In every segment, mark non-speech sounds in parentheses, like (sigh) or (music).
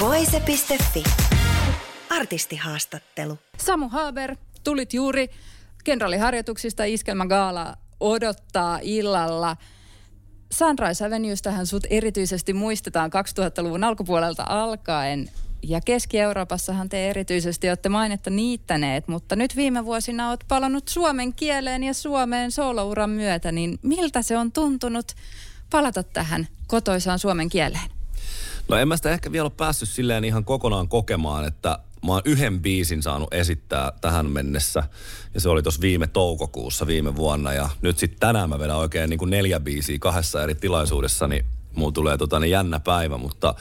Voise.fi. Artistihaastattelu. Samu Haber, tulit juuri kenraaliharjoituksista Iskelmä Gaala odottaa illalla. Sunrise Avenuestahan sut erityisesti muistetaan 2000-luvun alkupuolelta alkaen. Ja Keski-Euroopassahan te erityisesti olette mainetta niittäneet, mutta nyt viime vuosina olet palannut suomen kieleen ja Suomeen soolouran myötä, niin miltä se on tuntunut palata tähän kotoisaan suomen kieleen? No en mä sitä ehkä vielä ole päässyt silleen ihan kokonaan kokemaan, että mä oon yhden biisin saanut esittää tähän mennessä. Ja se oli tuossa viime toukokuussa viime vuonna. Ja nyt sitten tänään mä vedän oikein niin kuin neljä biisiä kahdessa eri tilaisuudessa, niin mulla tulee tota, niin jännä päivä. Mutta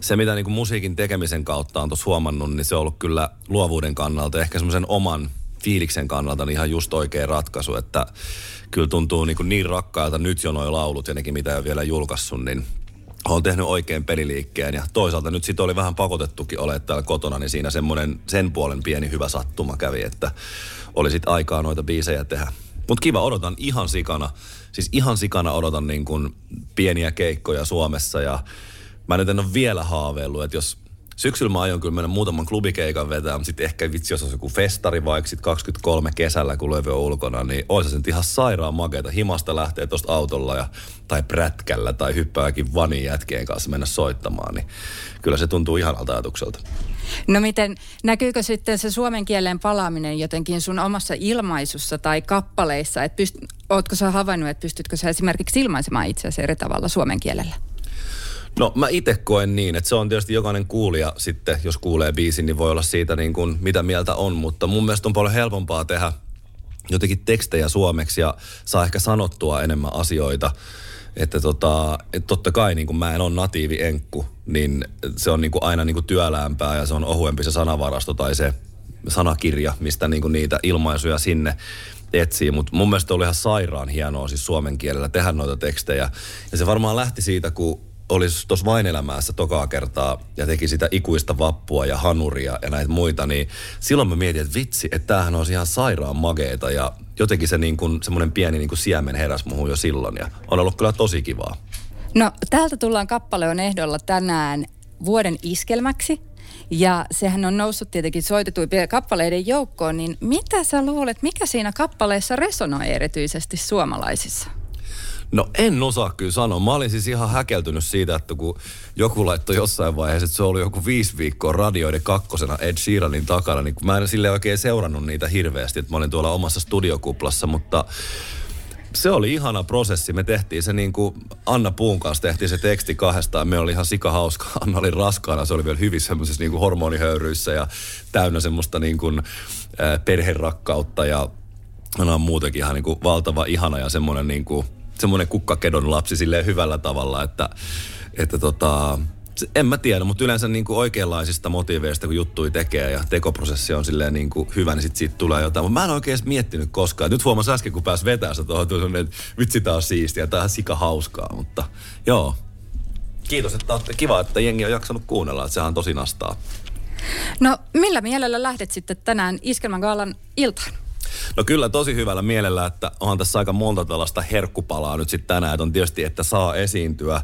se, mitä niin kuin musiikin tekemisen kautta on tuossa huomannut, niin se on ollut kyllä luovuuden kannalta, ehkä semmoisen oman fiiliksen kannalta niin ihan just oikea ratkaisu, että kyllä tuntuu niin, kuin niin rakkailta nyt jo noin laulut ja nekin, mitä ei ole vielä julkaissut, niin olen tehnyt oikein peliliikkeen ja toisaalta nyt sitten oli vähän pakotettukin ole täällä kotona, niin siinä semmoinen sen puolen pieni hyvä sattuma kävi, että oli sitten aikaa noita biisejä tehdä. Mutta kiva, odotan ihan sikana, siis ihan sikana odotan niin kuin pieniä keikkoja Suomessa ja mä nyt en ole vielä haaveillut, että jos Syksyllä mä aion kyllä mennä muutaman klubikeikan vetää, mutta sitten ehkä vitsi, jos olisi joku festari vaikka sitten 23 kesällä, kun levy on ulkona, niin olisi se nyt ihan sairaan makeita. Himasta lähtee tuosta autolla ja, tai prätkällä tai hyppääkin vanin jätkien kanssa mennä soittamaan, niin kyllä se tuntuu ihanalta ajatukselta. No miten, näkyykö sitten se suomen kielen palaaminen jotenkin sun omassa ilmaisussa tai kappaleissa? Että pyst, ootko sä havainnut, että pystytkö sä esimerkiksi ilmaisemaan itseäsi eri tavalla suomen kielellä? No mä itse koen niin, että se on tietysti jokainen kuulija sitten, jos kuulee biisin, niin voi olla siitä niin kuin mitä mieltä on, mutta mun mielestä on paljon helpompaa tehdä jotenkin tekstejä suomeksi ja saa ehkä sanottua enemmän asioita. Että tota, et totta kai niin kuin mä en ole natiivi enkku, niin se on niin kuin aina niin kuin työläämpää ja se on ohuempi se sanavarasto tai se sanakirja, mistä niin kuin niitä ilmaisuja sinne etsii. Mutta mun mielestä oli ihan sairaan hienoa siis suomen kielellä tehdä noita tekstejä. Ja se varmaan lähti siitä, kun olisi tuossa vain elämässä tokaa kertaa ja teki sitä ikuista vappua ja hanuria ja näitä muita, niin silloin mä mietin, että vitsi, että tämähän on ihan sairaan mageeta ja jotenkin se niin semmoinen pieni niin kuin siemen heräs muuhun jo silloin ja on ollut kyllä tosi kivaa. No täältä tullaan kappale on ehdolla tänään vuoden iskelmäksi. Ja sehän on noussut tietenkin soitetuimpien kappaleiden joukkoon, niin mitä sä luulet, mikä siinä kappaleessa resonoi erityisesti suomalaisissa? No en osaa kyllä sanoa. Mä olin siis ihan häkeltynyt siitä, että kun joku laittoi jossain vaiheessa, että se oli joku viisi viikkoa radioiden kakkosena Ed Sheeranin takana, niin mä en sille oikein seurannut niitä hirveästi, että mä olin tuolla omassa studiokuplassa, mutta se oli ihana prosessi. Me tehtiin se niin kuin Anna Puun kanssa tehtiin se teksti kahdestaan. Me oli ihan sika hauska. (laughs) Anna oli raskaana. Se oli vielä hyvin semmoisessa niin kuin hormonihöyryissä ja täynnä semmoista niin kuin, perherakkautta ja Anna on muutenkin ihan niin kuin valtava ihana ja semmoinen niin kuin semmoinen kukkakedon lapsi silleen hyvällä tavalla, että, että tota, en mä tiedä, mutta yleensä niin kuin oikeanlaisista motiiveista, kun juttui tekee ja tekoprosessi on silleen niin kuin hyvä, niin sit siitä tulee jotain. Mutta mä en oikein miettinyt koskaan. Nyt huomasin äsken, kun pääsi vetää sitä tuohon, että vitsi tää on siistiä, tää on sika hauskaa, mutta joo. Kiitos, että olette kiva, että jengi on jaksanut kuunnella, että sehän on tosi nastaa. No millä mielellä lähdet sitten tänään Iskelmän Gaalan iltaan? No kyllä tosi hyvällä mielellä, että onhan tässä aika monta tällaista herkkupalaa nyt sitten tänään. Että on tietysti, että saa esiintyä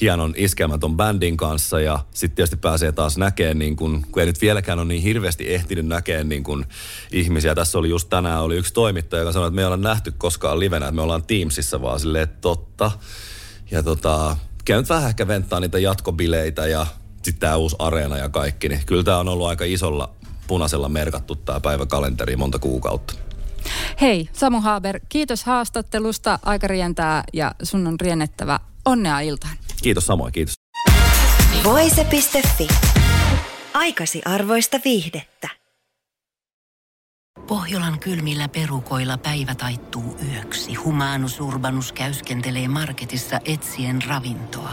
hienon iskelmäton bändin kanssa ja sitten tietysti pääsee taas näkemään, niin kun, kun ei nyt vieläkään ole niin hirveästi ehtinyt näkemään niin kun ihmisiä. Tässä oli just tänään oli yksi toimittaja, joka sanoi, että me ei olla nähty koskaan livenä, että me ollaan Teamsissa vaan silleen, että totta. Ja tota, käy nyt vähän ehkä venttaa niitä jatkobileitä ja sitten tämä uusi areena ja kaikki, niin kyllä tämä on ollut aika isolla punaisella merkattu tämä päiväkalenteri monta kuukautta. Hei, Samu Haber, kiitos haastattelusta. Aika rientää ja sun on riennettävä. Onnea iltaan. Kiitos samoin, kiitos. Voise.fi. Aikasi arvoista viihdettä. Pohjolan kylmillä perukoilla päivä taittuu yöksi. Humanus Urbanus käyskentelee marketissa etsien ravintoa.